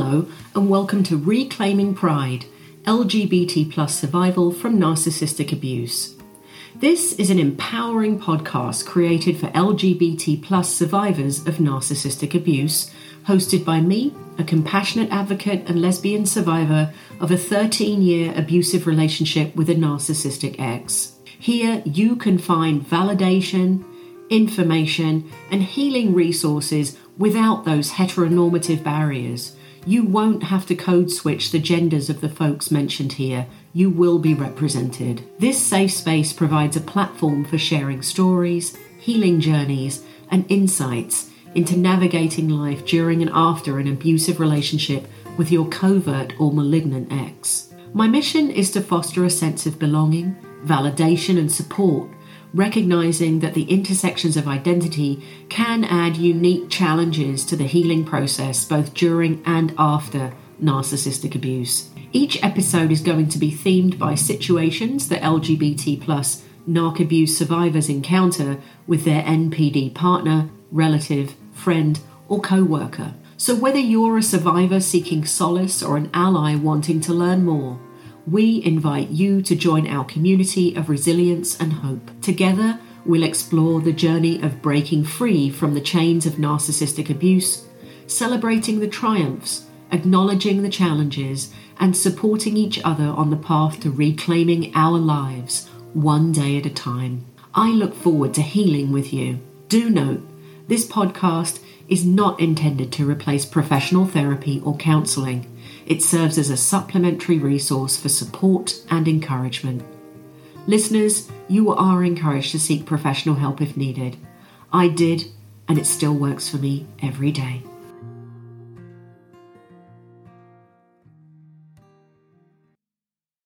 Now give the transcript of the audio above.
Hello, and welcome to Reclaiming Pride LGBT plus survival from narcissistic abuse. This is an empowering podcast created for LGBT plus survivors of narcissistic abuse, hosted by me, a compassionate advocate and lesbian survivor of a 13 year abusive relationship with a narcissistic ex. Here you can find validation, information, and healing resources without those heteronormative barriers. You won't have to code switch the genders of the folks mentioned here. You will be represented. This safe space provides a platform for sharing stories, healing journeys, and insights into navigating life during and after an abusive relationship with your covert or malignant ex. My mission is to foster a sense of belonging, validation, and support recognizing that the intersections of identity can add unique challenges to the healing process both during and after narcissistic abuse. Each episode is going to be themed by situations that LGBT plus narc abuse survivors encounter with their NPD partner, relative, friend, or co worker. So, whether you're a survivor seeking solace or an ally wanting to learn more, we invite you to join our community of resilience and hope. Together, we'll explore the journey of breaking free from the chains of narcissistic abuse, celebrating the triumphs, acknowledging the challenges, and supporting each other on the path to reclaiming our lives one day at a time. I look forward to healing with you. Do note, this podcast is not intended to replace professional therapy or counselling. It serves as a supplementary resource for support and encouragement. Listeners, you are encouraged to seek professional help if needed. I did, and it still works for me every day.